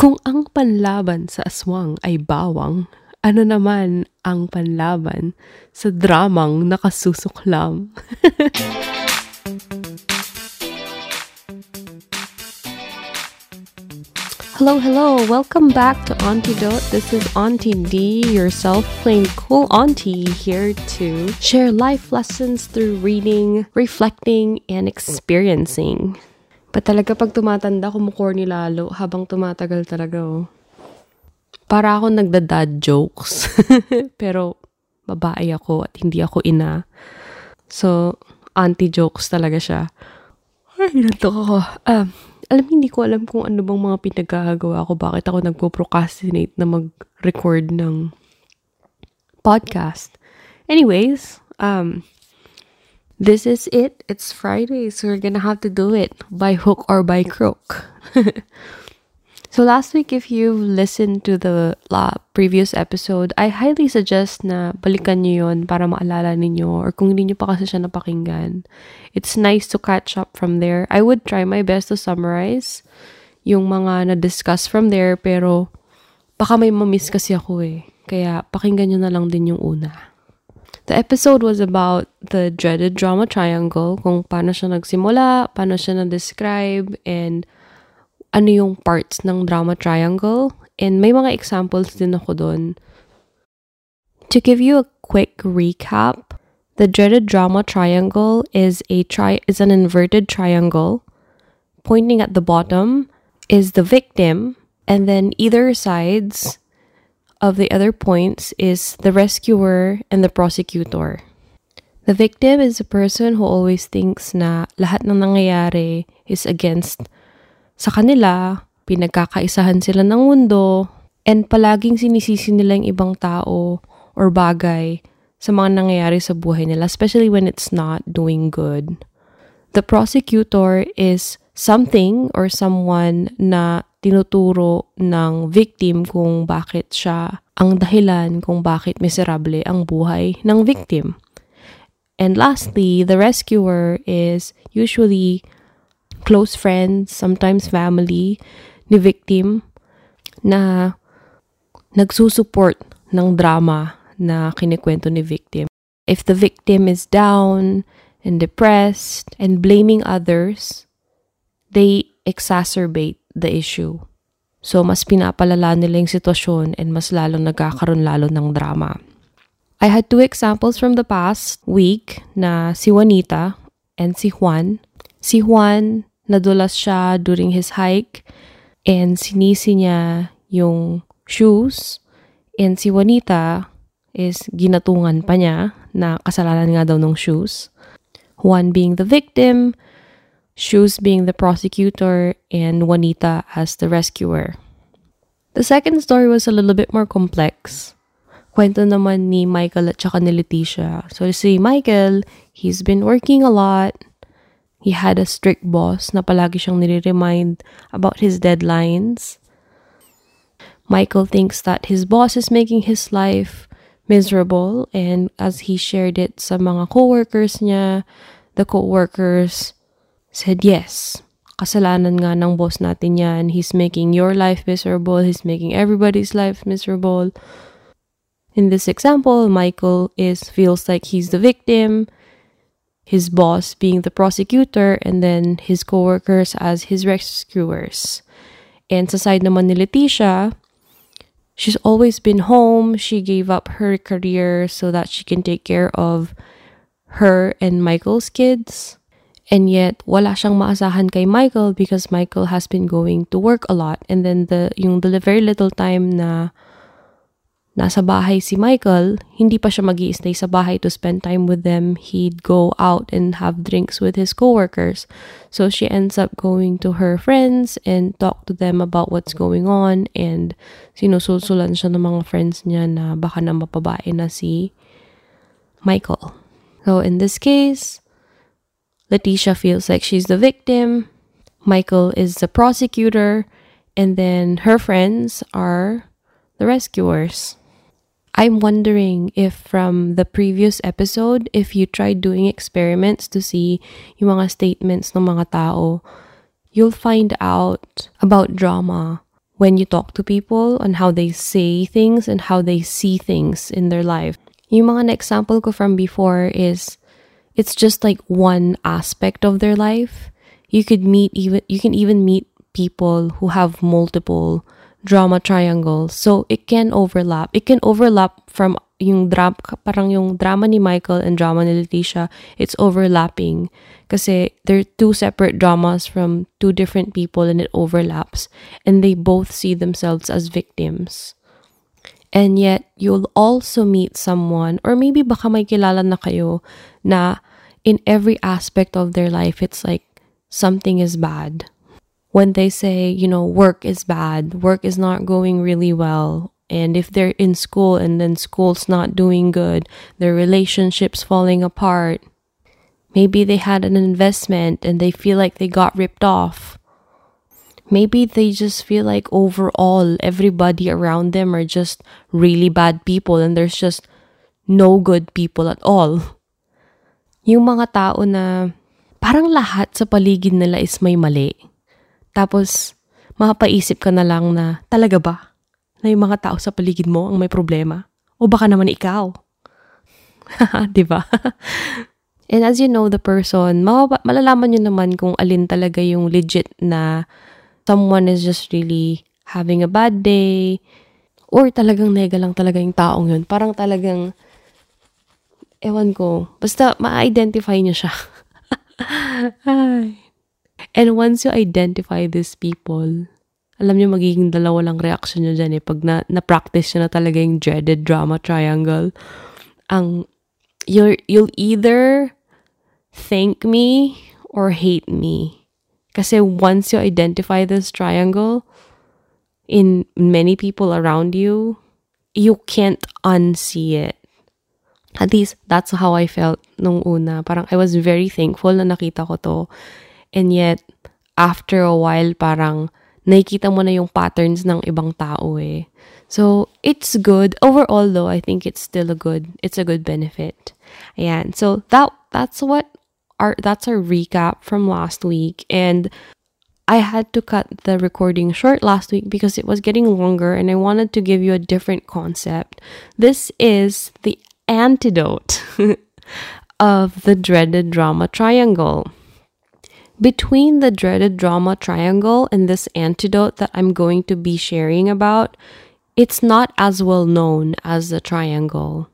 Kung ang panlaban sa aswang ay bawang, ano naman ang panlaban sa dramang nakasusuklam? Hello, hello. Welcome back to Antidote. This is Auntie D, your self-claimed cool auntie, here to share life lessons through reading, reflecting, and experiencing. But talaga pag tumatanda, kumukorny lalo habang tumatagal talaga, oh. Para ako nagda-dad jokes. Pero, babae ako at hindi ako ina. So, auntie jokes talaga siya. Ay, nantok ako. Um, alam, hindi ko alam kung ano bang mga pinagkagawa ko. Bakit ako nagpo-procrastinate na mag-record ng podcast. Anyways, um, this is it. It's Friday, so we're gonna have to do it by hook or by crook. so last week, if you've listened to the la previous episode, I highly suggest na balikan nyo yun para maalala ninyo or kung hindi nyo pa kasi siya napakinggan. It's nice to catch up from there. I would try my best to summarize yung mga na-discuss from there pero baka may mamiss kasi ako eh. Kaya pakinggan nyo na lang din yung una. The episode was about the dreaded drama triangle, kung paano siya nagsimula, paano siya na-describe, and ano yung parts ng drama triangle. And may mga examples din ako doon. To give you a quick recap, the dreaded drama triangle is a tri is an inverted triangle. Pointing at the bottom is the victim, and then either sides of the other points is the rescuer and the prosecutor. The victim is a person who always thinks na lahat ng nangyayari is against sa kanila, pinagkakaisahan sila ng mundo, and palaging sinisisi nila yung ibang tao or bagay sa mga nangyayari sa buhay nila, especially when it's not doing good. The prosecutor is something or someone na tinuturo ng victim kung bakit siya ang dahilan kung bakit miserable ang buhay ng victim. And lastly, the rescuer is usually close friends, sometimes family ni victim na nagsusupport ng drama na kinikwento ni victim. If the victim is down and depressed and blaming others, they exacerbate the issue. So, mas pinapalala nila yung sitwasyon and mas lalong nagkakaroon lalo ng drama. I had two examples from the past week na si Juanita and si Juan. Si Juan, nadulas siya during his hike and sinisi niya yung shoes. And si Juanita is ginatungan pa niya na kasalanan nga daw ng shoes. Juan being the victim, Shoes being the prosecutor, and Juanita as the rescuer. The second story was a little bit more complex. Kwento naman ni Michael at saka ni Leticia. So si Michael, he's been working a lot. He had a strict boss na palagi siyang nire-remind about his deadlines. Michael thinks that his boss is making his life miserable and as he shared it sa mga coworkers niya, the coworkers said yes. Kasalanan nga ng boss natin yan. He's making your life miserable. He's making everybody's life miserable. In this example, Michael is feels like he's the victim, his boss being the prosecutor, and then his coworkers as his rescuers. And sa side naman ni Leticia, she's always been home. She gave up her career so that she can take care of her and Michael's kids. And yet, wala siyang maasahan kay Michael because Michael has been going to work a lot. And then, the, yung the very little time na nasa bahay si Michael, hindi pa siya mag stay sa bahay to spend time with them. He'd go out and have drinks with his coworkers. So she ends up going to her friends and talk to them about what's going on and sinusulsulan siya ng mga friends niya na baka na mapabae na si Michael. So in this case, Leticia feels like she's the victim. Michael is the prosecutor. And then her friends are the rescuers. I'm wondering if from the previous episode, if you tried doing experiments to see yung mga statements ng mga tao, you'll find out about drama when you talk to people on how they say things and how they see things in their life. Yung mga na-example ko from before is it's just like one aspect of their life. You could meet even you can even meet people who have multiple drama triangles. So it can overlap. It can overlap from yung drama, parang yung drama ni Michael and drama ni Leticia, it's overlapping. Kasi they're two separate dramas from two different people and it overlaps. And they both see themselves as victims. And yet, you'll also meet someone, or maybe baka may kilala na kayo, na in every aspect of their life, it's like something is bad. When they say, you know, work is bad, work is not going really well, and if they're in school and then school's not doing good, their relationships falling apart, maybe they had an investment and they feel like they got ripped off. Maybe they just feel like overall everybody around them are just really bad people and there's just no good people at all. Yung mga tao na parang lahat sa paligid nila is may mali. Tapos, mapapaisip ka na lang na, talaga ba? na yung mga tao sa paligid mo ang may problema. O baka naman ikaw. di ba? And as you know the person, malalaman nyo naman kung alin talaga yung legit na someone is just really having a bad day or talagang nega lang talaga yung taong yun. Parang talagang, ewan ko, basta ma-identify nyo siya. And once you identify these people, alam niyo magiging dalawa lang reaction niyo dyan eh. Pag na, na-practice niyo na talaga yung dreaded drama triangle, ang, you'll, you'll either thank me or hate me. Kasi once you identify this triangle in many people around you, you can't unsee it. At least, that's how I felt nung una. Parang I was very thankful na nakita ko to. And yet, after a while, parang nakikita mo na yung patterns ng ibang tao eh. So, it's good. Overall though, I think it's still a good, it's a good benefit. Ayan. So, that, that's what our, that's our recap from last week. And I had to cut the recording short last week because it was getting longer and I wanted to give you a different concept. This is the antidote of the dreaded drama triangle. Between the dreaded drama triangle and this antidote that I'm going to be sharing about, it's not as well known as the triangle.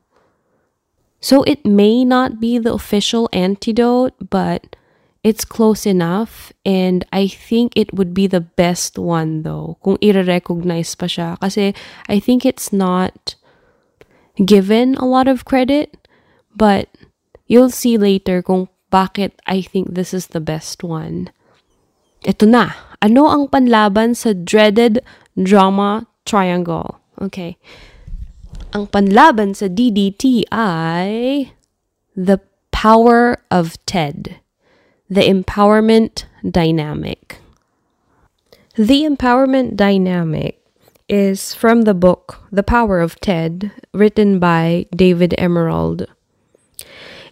So it may not be the official antidote, but it's close enough and I think it would be the best one though kung i-recognize pa siya kasi I think it's not given a lot of credit but you'll see later kung bakit I think this is the best one. Ito na. Ano ang panlaban sa dreaded drama triangle? Okay. Ang panlaban sa DDT ay the power of TED, the empowerment dynamic. The empowerment dynamic is from the book The Power of TED, written by David Emerald.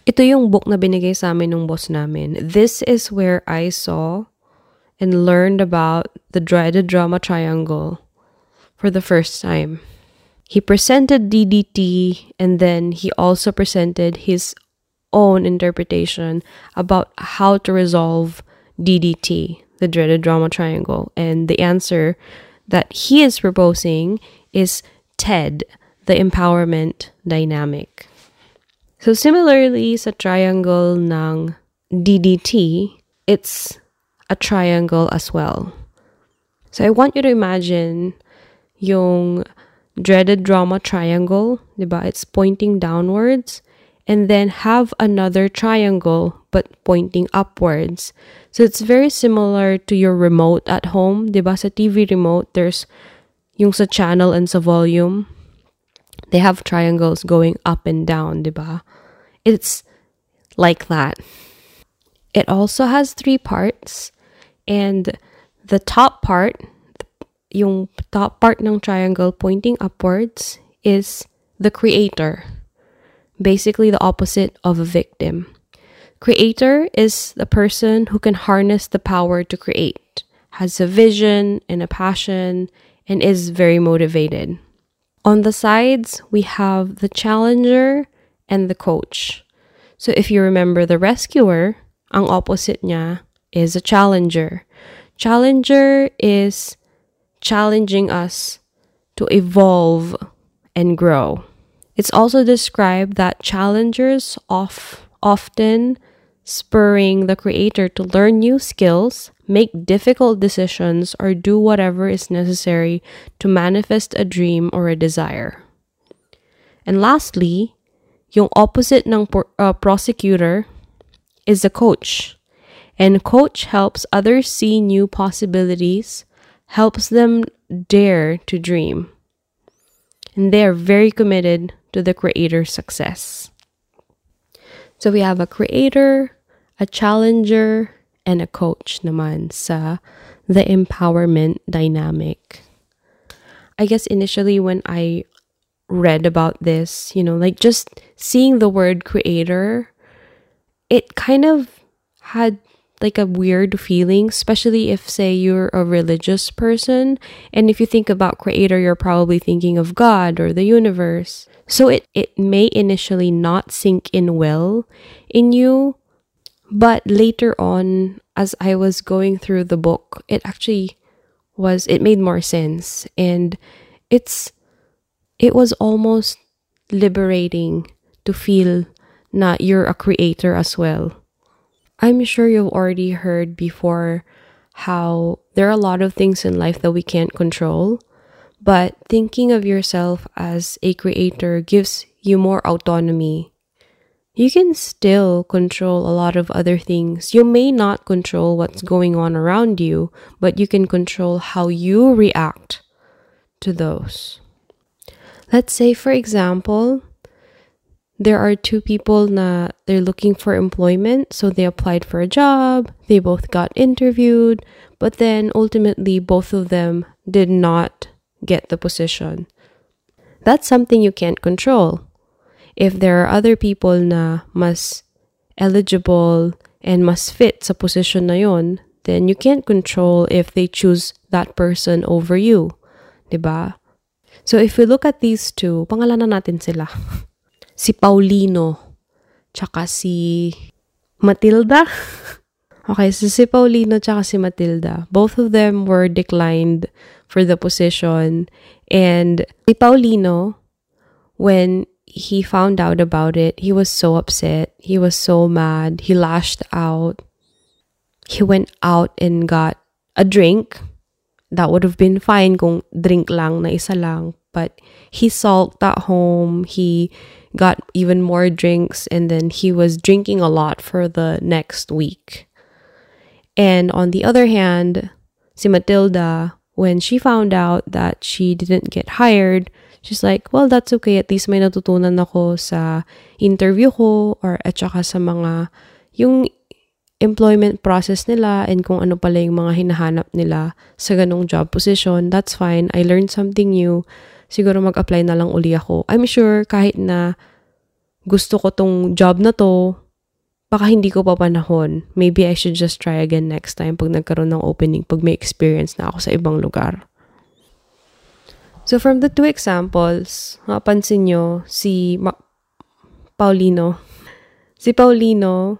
Ito yung book na binigay sa amin ng boss namin. This is where I saw and learned about the dreaded drama triangle for the first time. He presented DDT and then he also presented his own interpretation about how to resolve DDT, the dreaded drama triangle. And the answer that he is proposing is TED, the empowerment dynamic. So similarly sa triangle ng DDT, it's a triangle as well. So I want you to imagine yung dreaded drama triangle, diba? It's pointing downwards and then have another triangle but pointing upwards. So it's very similar to your remote at home, diba? Sa TV remote, there's yung sa channel and sa volume. They have triangles going up and down, diba? It's like that. It also has three parts, and the top part, yung top part ng triangle pointing upwards, is the creator. Basically, the opposite of a victim. Creator is the person who can harness the power to create, has a vision and a passion, and is very motivated. On the sides, we have the challenger and the coach. So if you remember the rescuer, ang opposite niya is a challenger. Challenger is challenging us to evolve and grow. It's also described that challengers of, often spurring the creator to learn new skills, make difficult decisions, or do whatever is necessary to manifest a dream or a desire. And lastly, yung opposite ng uh, prosecutor is a coach. And coach helps others see new possibilities, helps them dare to dream. And they are very committed to the creator's success. So we have a creator, a challenger, and a coach naman sa the empowerment dynamic. I guess initially when I read about this, you know, like just seeing the word creator, it kind of had like a weird feeling, especially if, say, you're a religious person. And if you think about creator, you're probably thinking of God or the universe. So it, it may initially not sink in well in you, but later on, as I was going through the book, it actually was, it made more sense. And it's, it was almost liberating to feel that you're a creator as well. I'm sure you've already heard before how there are a lot of things in life that we can't control, but thinking of yourself as a creator gives you more autonomy you can still control a lot of other things. You may not control what's going on around you, but you can control how you react to those. Let's say, for example, there are two people na they're looking for employment, so they applied for a job, they both got interviewed, but then ultimately both of them did not get the position. That's something you can't control if there are other people na mas eligible and mas fit sa position na yon, then you can't control if they choose that person over you. Diba? So if we look at these two, pangalanan natin sila. si Paulino, tsaka si Matilda. okay, so si Paulino tsaka si Matilda, both of them were declined for the position. And si Paulino, when he found out about it, he was so upset. He was so mad. He lashed out. He went out and got a drink. That would have been fine kung drink lang na isa lang. But he sulked at home. He got even more drinks and then he was drinking a lot for the next week. And on the other hand, si Matilda, when she found out that she didn't get hired, She's like, well, that's okay. At least may natutunan ako sa interview ko or at saka sa mga, yung employment process nila and kung ano pala yung mga hinahanap nila sa ganong job position. That's fine. I learned something new. Siguro mag-apply na lang uli ako. I'm sure kahit na gusto ko tong job na to, baka hindi ko pa panahon. Maybe I should just try again next time pag nagkaroon ng opening, pag may experience na ako sa ibang lugar. So from the two examples, mapansin nyo, si Ma- Paulino, si Paulino,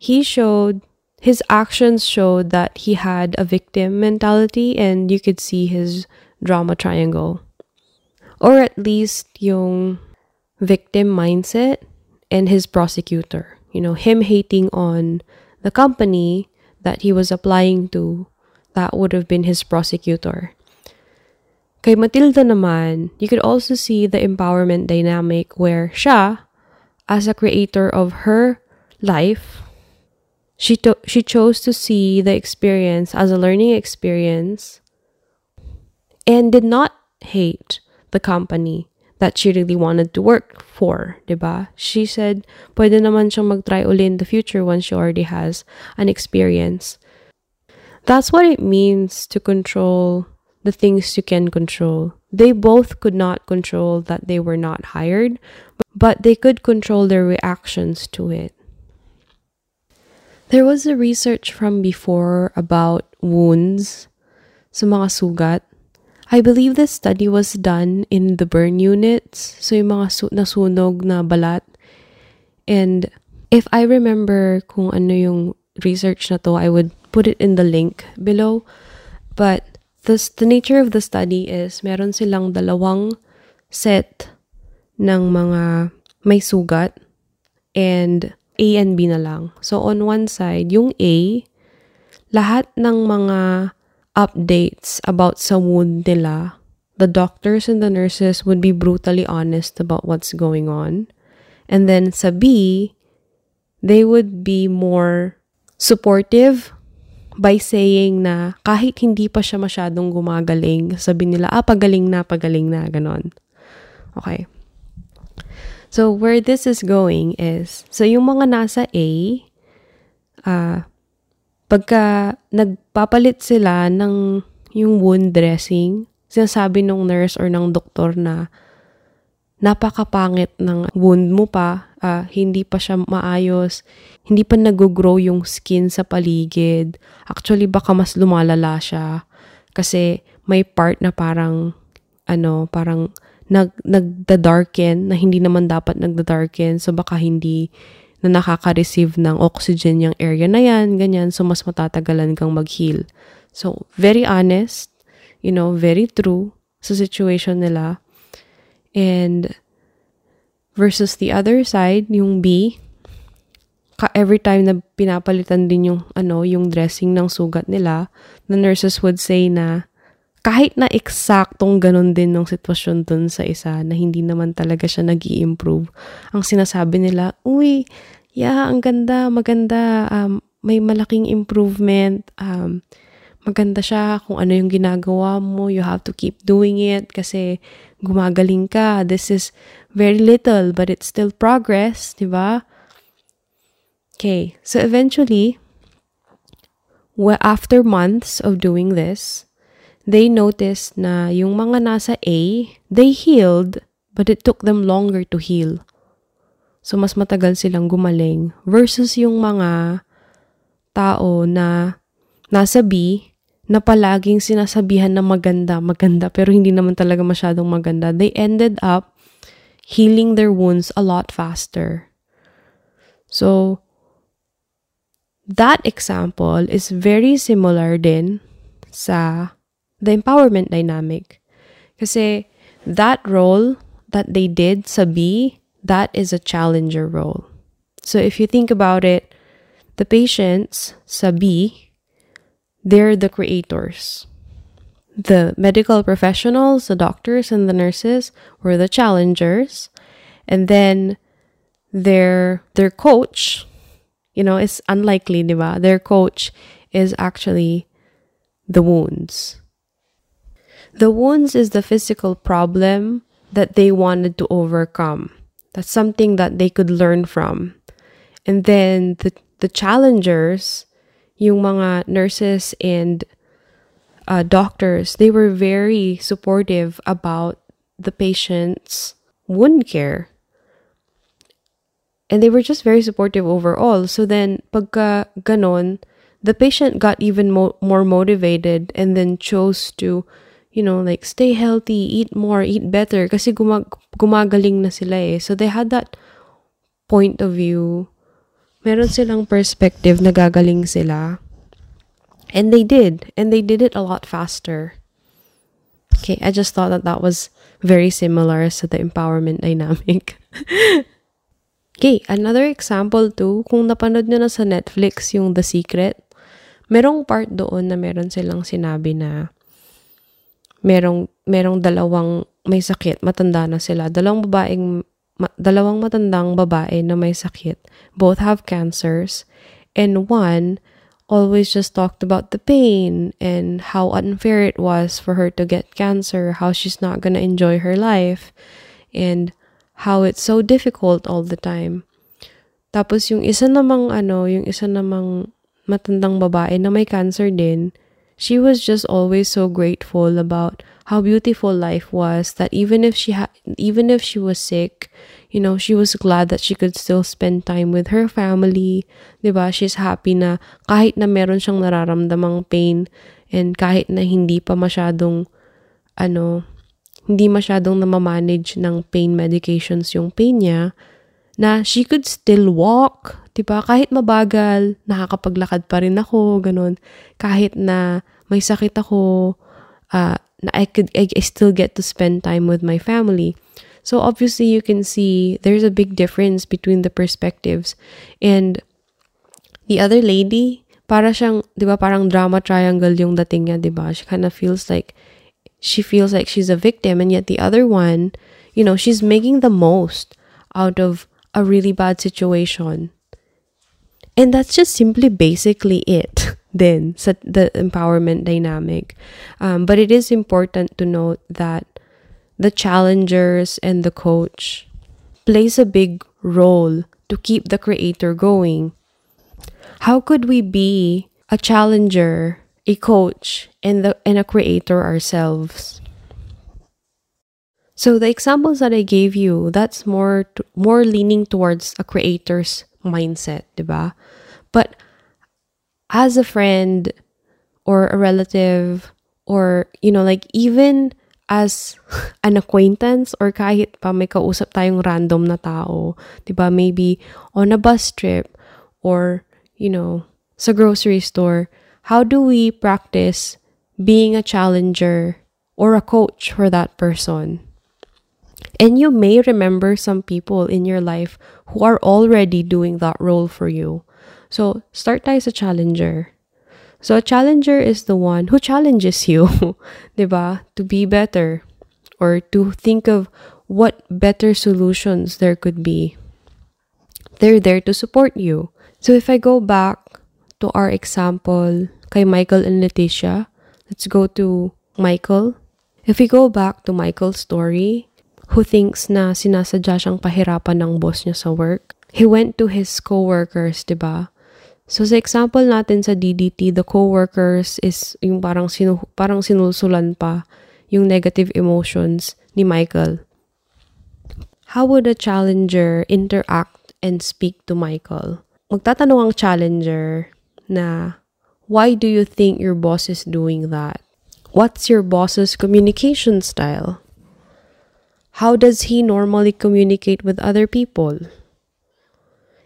he showed, his actions showed that he had a victim mentality and you could see his drama triangle. Or at least yung victim mindset and his prosecutor. You know, him hating on the company that he was applying to, that would have been his prosecutor. Kay Matilda naman, you could also see the empowerment dynamic where siya, as a creator of her life, she, to- she chose to see the experience as a learning experience and did not hate the company that she really wanted to work for, diba? She said, pwede naman siyang mag-try uli in the future once she already has an experience. That's what it means to control the things you can control. They both could not control that they were not hired, but they could control their reactions to it. There was a research from before about wounds sa mga sugat. I believe this study was done in the burn units. So yung mga su- nasunog na balat. And if I remember kung ano yung research na to, I would put it in the link below. But this, the nature of the study is meron silang dalawang set ng mga may sugat and A and B na lang. So on one side, yung A, lahat ng mga updates about sa wound nila, the doctors and the nurses would be brutally honest about what's going on. And then sa B, they would be more supportive by saying na kahit hindi pa siya masyadong gumagaling, sabi nila, ah, pagaling na, pagaling na, ganon. Okay. So, where this is going is, so yung mga nasa A, uh, pagka nagpapalit sila ng yung wound dressing, sinasabi ng nurse or ng doktor na napakapangit ng wound mo pa, uh, hindi pa siya maayos, hindi pa nag-grow yung skin sa paligid. Actually, baka mas lumalala siya kasi may part na parang, ano, parang nag, nagda-darken na hindi naman dapat nagda-darken. So, baka hindi na nakaka-receive ng oxygen yung area na yan, ganyan. So, mas matatagalan kang mag-heal. So, very honest, you know, very true sa situation nila. And versus the other side, yung B, ka every time na pinapalitan din yung ano, yung dressing ng sugat nila, the nurses would say na kahit na eksaktong ganun din ng sitwasyon dun sa isa na hindi naman talaga siya nag improve ang sinasabi nila, uy, yeah, ang ganda, maganda, um, may malaking improvement, um, maganda siya kung ano yung ginagawa mo, you have to keep doing it kasi gumagaling ka. This is very little, but it's still progress, di ba? Okay, so eventually, after months of doing this, they noticed na yung mga nasa A, they healed, but it took them longer to heal. So, mas matagal silang gumaling versus yung mga tao na nasa B, na palaging sinasabihan na maganda, maganda, pero hindi naman talaga masyadong maganda. They ended up healing their wounds a lot faster. So, that example is very similar din sa the empowerment dynamic. Kasi that role that they did sa B, that is a challenger role. So if you think about it, the patients sa B, they're the creators. The medical professionals, the doctors and the nurses were the challengers. And then their their coach, you know, it's unlikely, diba? Their coach is actually the wounds. The wounds is the physical problem that they wanted to overcome. That's something that they could learn from. And then the the challengers yung mga nurses and uh, doctors, they were very supportive about the patient's wound care. And they were just very supportive overall. So then, pagka ganon, the patient got even mo- more motivated and then chose to, you know, like stay healthy, eat more, eat better kasi gumag- gumagaling na sila eh. So they had that point of view meron silang perspective na gagaling sila. And they did. And they did it a lot faster. Okay, I just thought that that was very similar to the empowerment dynamic. okay, another example too, kung napanood nyo na sa Netflix yung The Secret, merong part doon na meron silang sinabi na merong, merong dalawang may sakit, matanda na sila, dalawang babaeng ma- dalawang matandang babae na may sakit. Both have cancers. And one always just talked about the pain and how unfair it was for her to get cancer, how she's not gonna enjoy her life, and how it's so difficult all the time. Tapos yung isa namang ano, yung isa namang matandang babae na may cancer din, she was just always so grateful about how beautiful life was that even if she had even if she was sick you know she was glad that she could still spend time with her family ba? She's happy na kahit na meron siyang nararamdamang pain and kahit na hindi pa masyadong ano, hindi masyadong namamanage ng pain medications yung pain niya, na she could still walk, 'di? Kahit mabagal, nakakapaglakad pa rin ako, ganun. Kahit na may sakit ako, uh, na I could I, I still get to spend time with my family. So obviously you can see there's a big difference between the perspectives. And the other lady, para siyang, 'di ba, parang drama triangle yung dating niya, 'di ba? She kind of feels like she feels like she's a victim and yet the other one, you know, she's making the most out of a really bad situation. And that's just simply basically it. Then, so the empowerment dynamic. Um, but it is important to note that the challengers and the coach plays a big role to keep the creator going. How could we be a challenger, a coach, and the and a creator ourselves? So the examples that I gave you, that's more more leaning towards a creator's mindset, diba? But as a friend or a relative or you know like even as an acquaintance or kahit pa may kausap tayong random na tao, 'di ba? Maybe on a bus trip or you know, sa grocery store, how do we practice being a challenger or a coach for that person? And you may remember some people in your life who are already doing that role for you. So, start tayo sa challenger. So, a challenger is the one who challenges you, diba? To be better or to think of what better solutions there could be. They're there to support you. So, if I go back to our example kay Michael and Leticia, let's go to Michael. If we go back to Michael's story, who thinks na sinasadya siyang pahirapan ng boss niya sa work, he went to his co-workers, diba? So sa example natin sa DDT, the co-workers is yung parang, sinu parang sinulsulan pa yung negative emotions ni Michael. How would a challenger interact and speak to Michael? Magtatanong ang challenger na, why do you think your boss is doing that? What's your boss's communication style? How does he normally communicate with other people?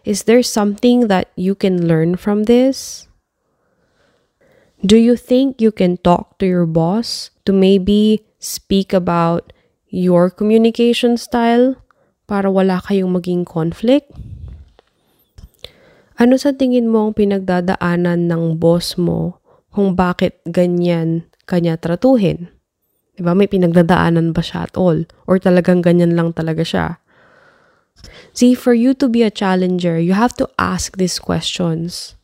Is there something that you can learn from this? Do you think you can talk to your boss to maybe speak about your communication style para wala kayong maging conflict? Ano sa tingin mo ang pinagdadaanan ng boss mo kung bakit ganyan kanya tratuhin? Diba? May pinagdadaanan ba siya at all? Or talagang ganyan lang talaga siya? See, for you to be a challenger, you have to ask these questions.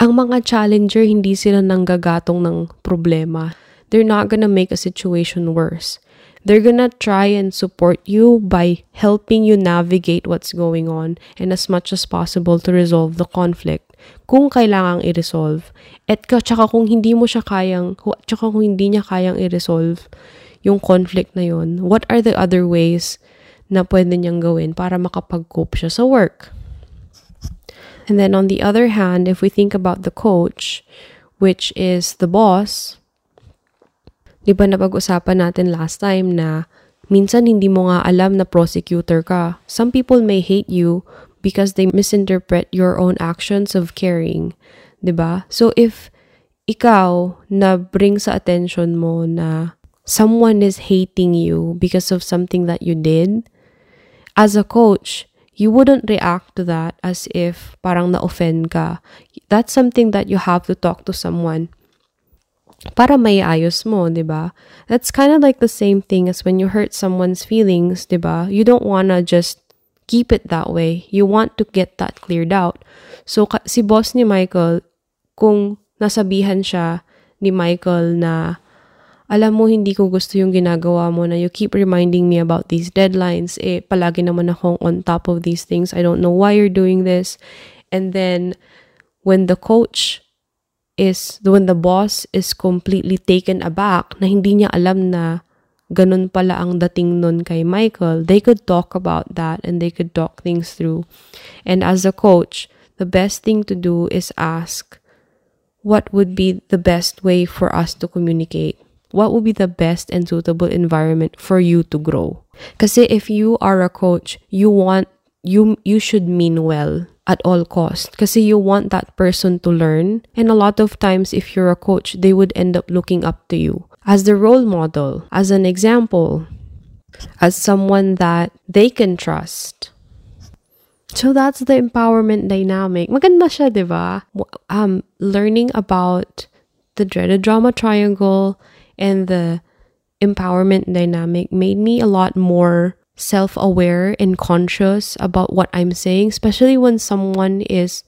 Ang mga challenger, hindi sila nanggagatong ng problema. They're not gonna make a situation worse. They're gonna try and support you by helping you navigate what's going on and as much as possible to resolve the conflict kung kailangang i-resolve. At tsaka kung hindi mo siya kayang, tsaka kung hindi niya kayang i-resolve yung conflict na what are the other ways na pwede niyang gawin para makapag-cope siya sa work. And then on the other hand, if we think about the coach, which is the boss, di ba napag-usapan natin last time na minsan hindi mo nga alam na prosecutor ka. Some people may hate you because they misinterpret your own actions of caring. Di ba? So if ikaw na bring sa attention mo na someone is hating you because of something that you did, as a coach, you wouldn't react to that as if parang na-offend ka. That's something that you have to talk to someone para may ayos mo, di ba? That's kind of like the same thing as when you hurt someone's feelings, di ba? You don't wanna just keep it that way. You want to get that cleared out. So, si boss ni Michael, kung nasabihan siya ni Michael na alam mo, hindi ko gusto yung ginagawa mo na you keep reminding me about these deadlines. Eh, palagi naman akong on top of these things. I don't know why you're doing this. And then, when the coach is, when the boss is completely taken aback na hindi niya alam na ganun pala ang dating nun kay Michael, they could talk about that and they could talk things through. And as a coach, the best thing to do is ask, what would be the best way for us to communicate? What would be the best and suitable environment for you to grow. Because if you are a coach, you want you you should mean well at all cost. Kasi you want that person to learn and a lot of times if you're a coach they would end up looking up to you. As the role model as an example as someone that they can trust. So that's the empowerment dynamic. Maganda siya ba? Um learning about the dreaded drama triangle and the empowerment dynamic made me a lot more self aware and conscious about what I'm saying, especially when someone is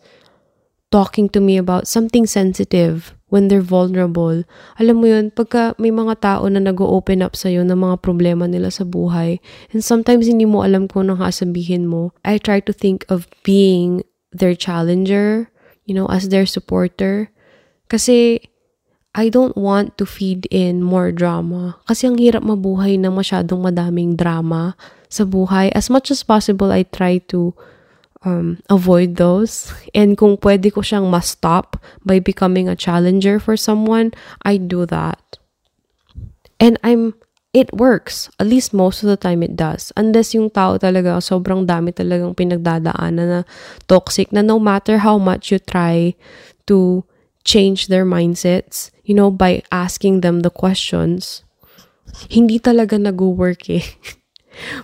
talking to me about something sensitive when they're vulnerable. Alam mo yun, pagka may mga tao na nag-open up sa'yo ng mga problema nila sa buhay, and sometimes hindi mo alam kung anong sabihin mo, I try to think of being their challenger, you know, as their supporter. Kasi I don't want to feed in more drama. Kasi ang hirap mabuhay na masyadong madaming drama sa buhay. As much as possible, I try to um, avoid those. And kung pwede ko siyang ma-stop by becoming a challenger for someone, I do that. And I'm it works. At least most of the time it does. Unless yung tao talaga, sobrang dami talagang pinagdadaanan na toxic na no matter how much you try to change their mindsets, you know, by asking them the questions, hindi talaga nag-work eh.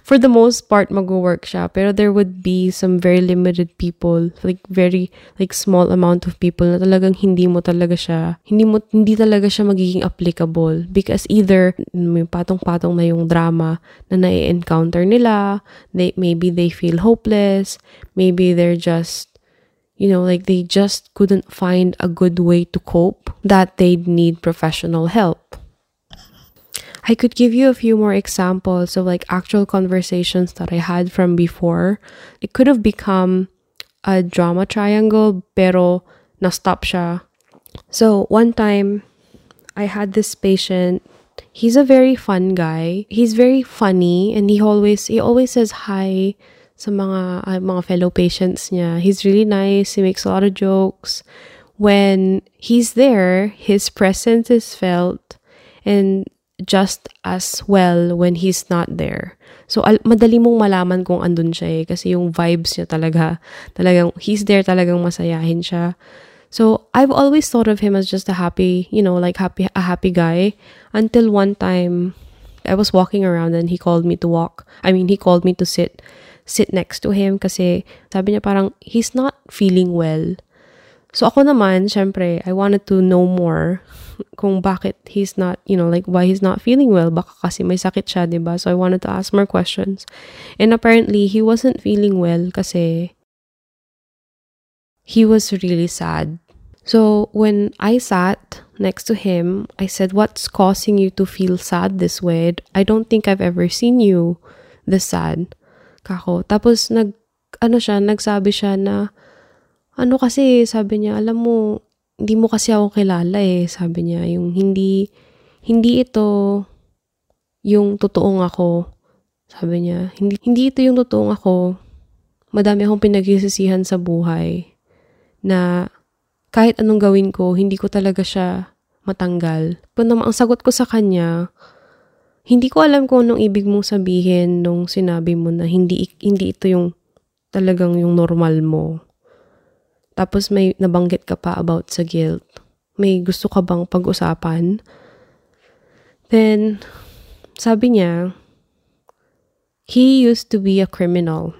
For the most part, mag-work siya. Pero there would be some very limited people, like very, like small amount of people na talagang hindi mo talaga siya, hindi mo, hindi talaga siya magiging applicable. Because either may patong-patong na yung drama na na-encounter nila, they, maybe they feel hopeless, maybe they're just you know, like they just couldn't find a good way to cope, that they'd need professional help. I could give you a few more examples of like actual conversations that I had from before. It could have become a drama triangle, pero na-stop siya. So, one time, I had this patient. He's a very fun guy. He's very funny and he always he always says hi sa mga uh, mga fellow patients niya. He's really nice. He makes a lot of jokes. When he's there, his presence is felt and just as well when he's not there. So, al- madali mong malaman kung andun siya eh. Kasi yung vibes niya talaga, talagang, he's there talagang masayahin siya. So, I've always thought of him as just a happy, you know, like happy, a happy guy. Until one time, I was walking around and he called me to walk. I mean, he called me to sit sit next to him kasi sabi niya parang he's not feeling well. So ako naman, syempre, I wanted to know more kung bakit he's not, you know, like why he's not feeling well. Baka kasi may sakit siya, 'di ba? So I wanted to ask more questions. And apparently, he wasn't feeling well kasi he was really sad. So when I sat next to him, I said, "What's causing you to feel sad this way? I don't think I've ever seen you this sad." Kako. Tapos nag ano siya, nagsabi siya na ano kasi sabi niya, alam mo, hindi mo kasi ako kilala eh, sabi niya, yung hindi hindi ito yung totoong ako. Sabi niya, hindi hindi ito yung totoong ako. Madami akong pinagsisisihan sa buhay na kahit anong gawin ko, hindi ko talaga siya matanggal. Kung ang sagot ko sa kanya, hindi ko alam kung anong ibig mong sabihin nung sinabi mo na hindi, hindi ito yung talagang yung normal mo. Tapos may nabanggit ka pa about sa guilt. May gusto ka bang pag-usapan? Then, sabi niya, he used to be a criminal.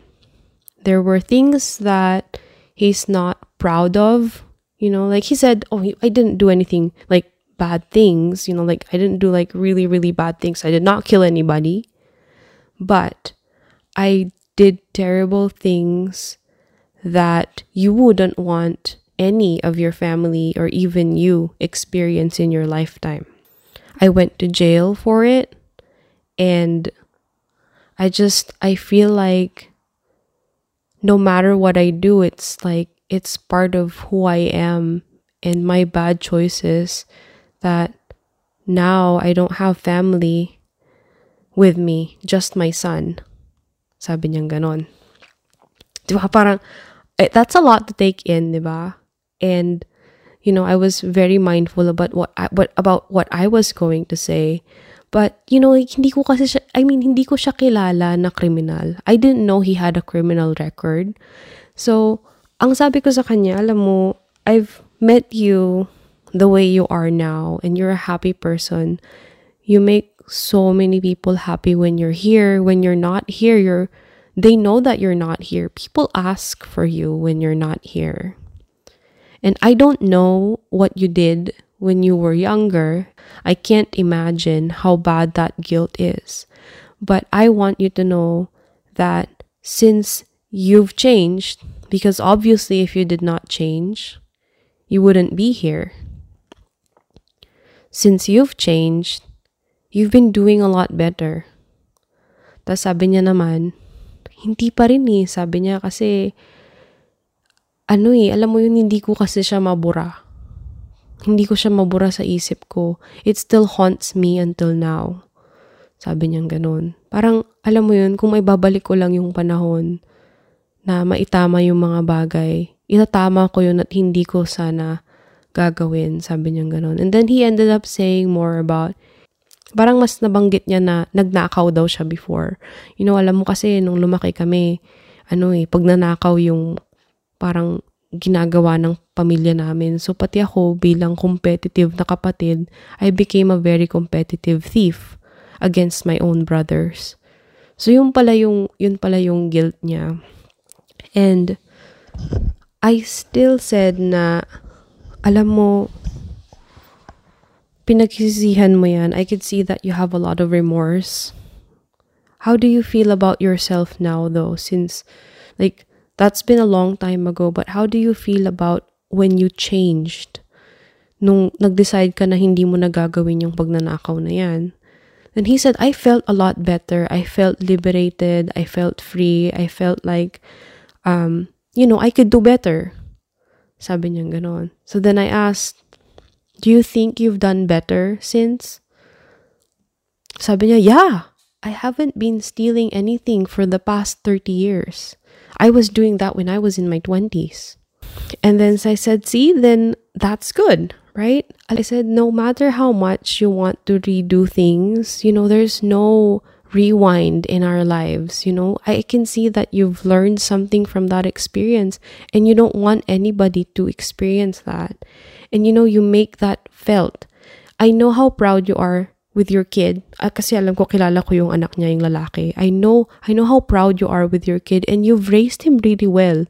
There were things that he's not proud of. You know, like he said, oh, I didn't do anything like bad things. You know, like I didn't do like really, really bad things. I did not kill anybody. But I did terrible things that you wouldn't want any of your family or even you experience in your lifetime. I went to jail for it and I just I feel like no matter what I do it's like it's part of who I am and my bad choices that now I don't have family with me, just my son. Sabi niyang ganon. Di? Parang, eh, that's a lot to take in, di? And you know, I was very mindful about what I, what about what I was going to say. But, you know, hindi ko kasi siya, I mean, hindi ko siya kilala na criminal. I didn't know he had a criminal record. So, ang sabi ko sa kanya, alam mo, I've met you the way you are now and you're a happy person. You make so many people happy when you're here. When you're not here, you're they know that you're not here. People ask for you when you're not here. And I don't know what you did when you were younger. I can't imagine how bad that guilt is. But I want you to know that since you've changed, because obviously, if you did not change, you wouldn't be here. Since you've changed, you've been doing a lot better. Tapos sabi niya naman, hindi pa rin eh. Sabi niya kasi, ano eh, alam mo yun, hindi ko kasi siya mabura. Hindi ko siya mabura sa isip ko. It still haunts me until now. Sabi niya ganun. Parang, alam mo yun, kung may babalik ko lang yung panahon na maitama yung mga bagay, itatama ko yun at hindi ko sana gagawin. Sabi niya ganun. And then he ended up saying more about parang mas nabanggit niya na nagnakaw daw siya before. You know, alam mo kasi nung lumaki kami, ano eh, pag nanakaw yung parang ginagawa ng pamilya namin. So, pati ako bilang competitive na kapatid, I became a very competitive thief against my own brothers. So, yun pala yung, yun pala yung guilt niya. And, I still said na, alam mo, pinagsisihan mo yan. I could see that you have a lot of remorse. How do you feel about yourself now, though, since, like, That's been a long time ago, but how do you feel about when you changed? Nung nag-decide ka na hindi mo na gagawin yung pagnanakaw na yan. And he said, I felt a lot better. I felt liberated. I felt free. I felt like, um, you know, I could do better. Sabi niya ganon. So then I asked, do you think you've done better since? Sabi niya, yeah. I haven't been stealing anything for the past 30 years. I was doing that when I was in my 20s. And then I said, see, then that's good, right? I said, no matter how much you want to redo things, you know, there's no rewind in our lives. You know, I can see that you've learned something from that experience and you don't want anybody to experience that. And you know, you make that felt. I know how proud you are with your kid, ah, kasi alam ko kilala ko yung anak niya yung lalaki. I know I know how proud you are with your kid and you've raised him really well.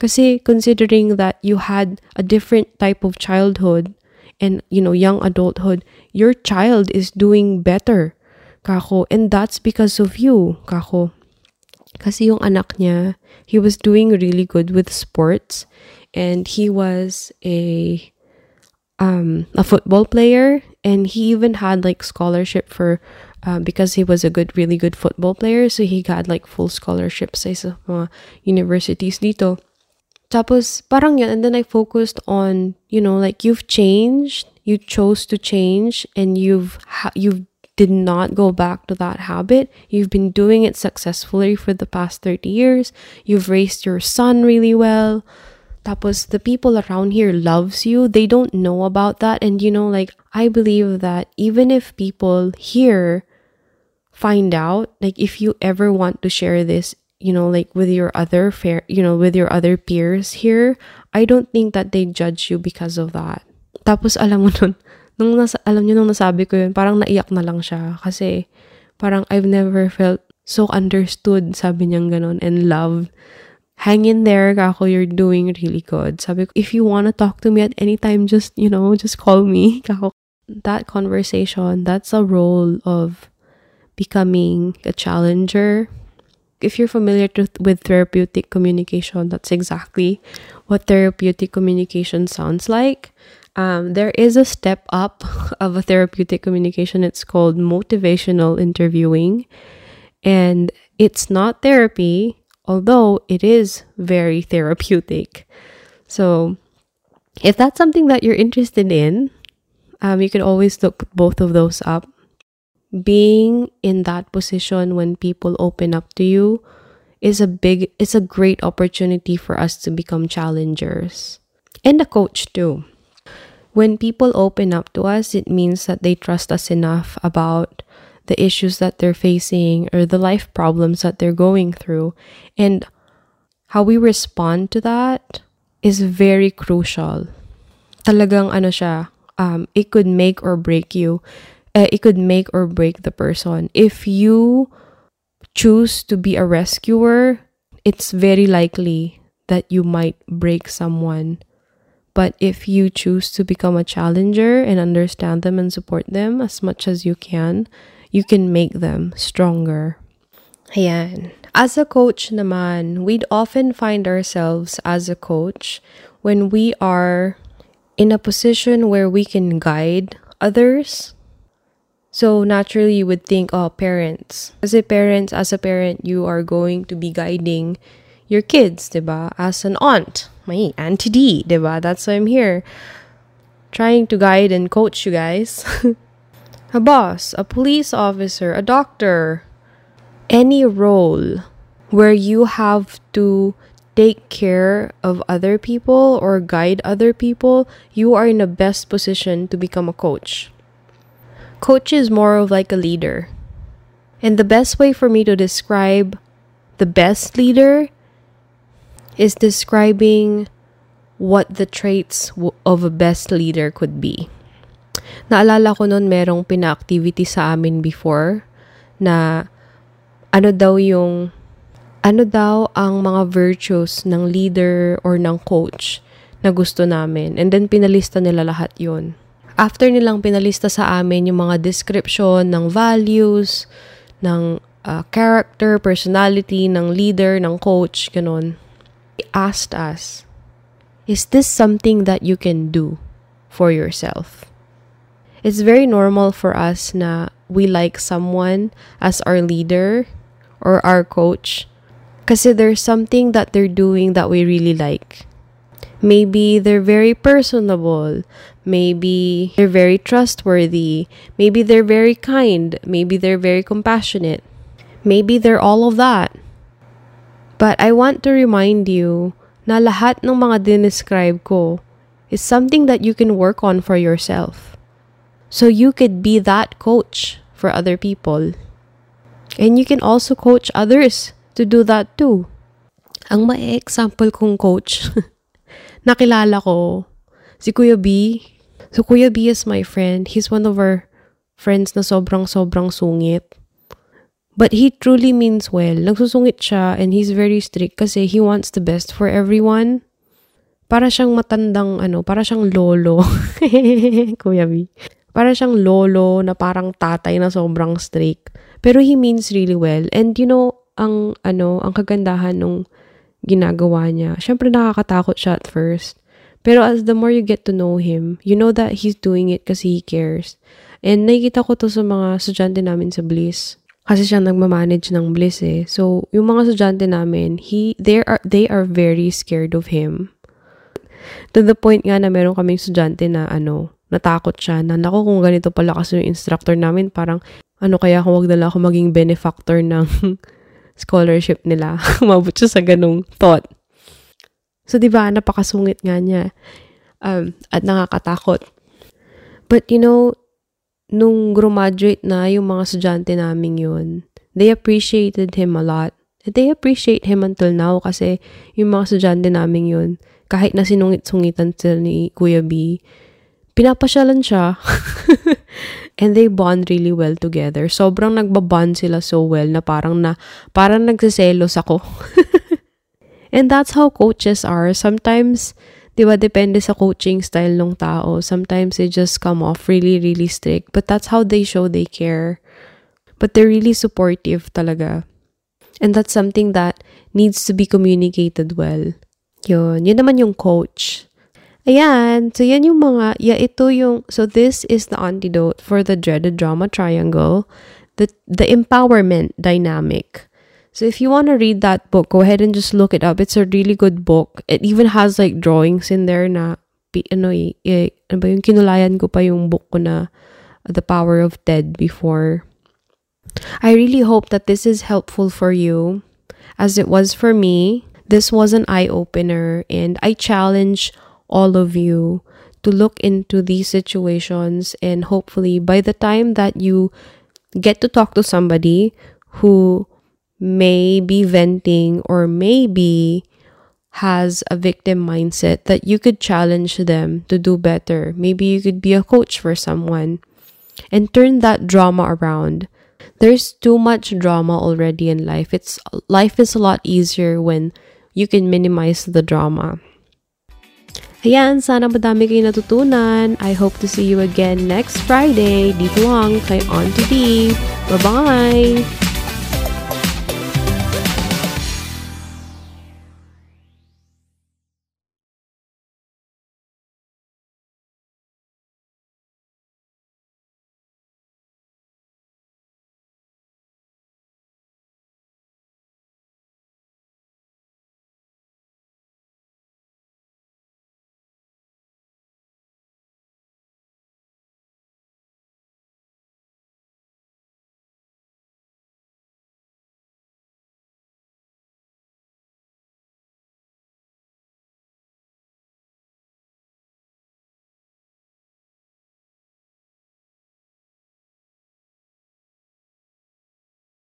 Kasi considering that you had a different type of childhood and you know young adulthood, your child is doing better. Kako, and that's because of you, kako. Kasi yung anak niya, he was doing really good with sports and he was a um, a football player, and he even had like scholarship for um, because he was a good, really good football player. So he got like full scholarship sa mga universities dito. Tapos, parang yan. And then I focused on, you know, like you've changed, you chose to change, and you've, ha- you've did not go back to that habit. You've been doing it successfully for the past 30 years. You've raised your son really well. Tapos the people around here loves you. They don't know about that. And you know, like I believe that even if people here find out, like if you ever want to share this, you know, like with your other fair, you know, with your other peers here, I don't think that they judge you because of that. Tapos alam mo nun, nung nasa, alam niyo nung nasabi ko yun, parang naiyak na lang siya kasi parang I've never felt so understood, sabi niyang ganon, and loved hang in there, kako, you're doing really good. Sabi ko, if you want to talk to me at any time, just, you know, just call me. Kako, that conversation, that's a role of becoming a challenger. If you're familiar to, with therapeutic communication, that's exactly what therapeutic communication sounds like. Um, there is a step up of a therapeutic communication. It's called motivational interviewing. And it's not therapy, although it is very therapeutic. So, if that's something that you're interested in, um, you can always look both of those up. Being in that position when people open up to you is a big, it's a great opportunity for us to become challengers and a coach too. When people open up to us, it means that they trust us enough about the issues that they're facing or the life problems that they're going through. And how we respond to that is very crucial. Talagang ano siya, um, it could make or break you. Uh, it could make or break the person. If you choose to be a rescuer, it's very likely that you might break someone but if you choose to become a challenger and understand them and support them as much as you can, you can make them stronger. Ayan. As a coach naman, we'd often find ourselves as a coach when we are in a position where we can guide others. So naturally you would think, oh, parents. As a parent, as a parent, you are going to be guiding your kids, diba? As an aunt, my Auntie D, diba? That's why I'm here. Trying to guide and coach you guys. a boss, a police officer, a doctor, any role where you have to take care of other people or guide other people, you are in the best position to become a coach. Coach is more of like a leader. And the best way for me to describe the best leader is describing what the traits of a best leader could be. Naalala ko noon merong pina-activity sa amin before na ano daw yung ano daw ang mga virtues ng leader or ng coach na gusto namin. And then pinalista nila lahat yon. After nilang pinalista sa amin yung mga description ng values, ng uh, character, personality ng leader, ng coach, ganun asked us, Is this something that you can do for yourself? It's very normal for us na we like someone as our leader or our coach kasi there's something that they're doing that we really like. Maybe they're very personable. Maybe they're very trustworthy. Maybe they're very kind. Maybe they're very compassionate. Maybe they're all of that. But I want to remind you na lahat ng mga dinescribe ko is something that you can work on for yourself. So you could be that coach for other people. And you can also coach others to do that too. Ang ma-example kong coach, nakilala ko, si Kuya B. So Kuya B is my friend. He's one of our friends na sobrang-sobrang sungit. But he truly means well. Nagsusungit siya and he's very strict kasi he wants the best for everyone. Para siyang matandang ano, para siyang lolo. Kuya B. Para siyang lolo na parang tatay na sobrang strict. Pero he means really well. And you know, ang ano, ang kagandahan nung ginagawa niya. Syempre nakakatakot siya at first. Pero as the more you get to know him, you know that he's doing it kasi he cares. And nakikita ko to sa mga estudyante namin sa Bliss kasi siya nagmamanage ng Bliss eh. So, yung mga estudyante namin, he, they are, they are very scared of him. To the point nga na meron kaming estudyante na ano, natakot siya na nako kung ganito pala kasi yung instructor namin, parang ano kaya kung wag na lang ako maging benefactor ng scholarship nila. Umabot siya sa ganong thought. So, di ba, napakasungit nga niya. Um, at nakakatakot. But, you know, nung graduate na yung mga estudyante namin yun, they appreciated him a lot. They appreciate him until now kasi yung mga estudyante namin yun, kahit na sinungit-sungitan sila ni Kuya B, pinapasyalan siya. And they bond really well together. Sobrang nagbabond sila so well na parang na, parang nagsiselos ako. And that's how coaches are. Sometimes, di ba, depende sa coaching style ng tao. Sometimes they just come off really, really strict. But that's how they show they care. But they're really supportive talaga. And that's something that needs to be communicated well. Yun. Yun naman yung coach. Ayan. So, yan yung mga, yeah, ito yung, so this is the antidote for the dreaded drama triangle, the, the empowerment dynamic. So if you want to read that book, go ahead and just look it up. It's a really good book. It even has like drawings in there na ano eh ano ba yung kinulayan ko pa yung book ko na The Power of TED before. I really hope that this is helpful for you as it was for me. This was an eye opener and I challenge all of you to look into these situations and hopefully by the time that you get to talk to somebody who may be venting or maybe has a victim mindset that you could challenge them to do better. Maybe you could be a coach for someone and turn that drama around. There's too much drama already in life. It's life is a lot easier when you can minimize the drama. Ayan, sana madami kayo natutunan. I hope to see you again next Friday dito lang kay Auntie D. Bye-bye!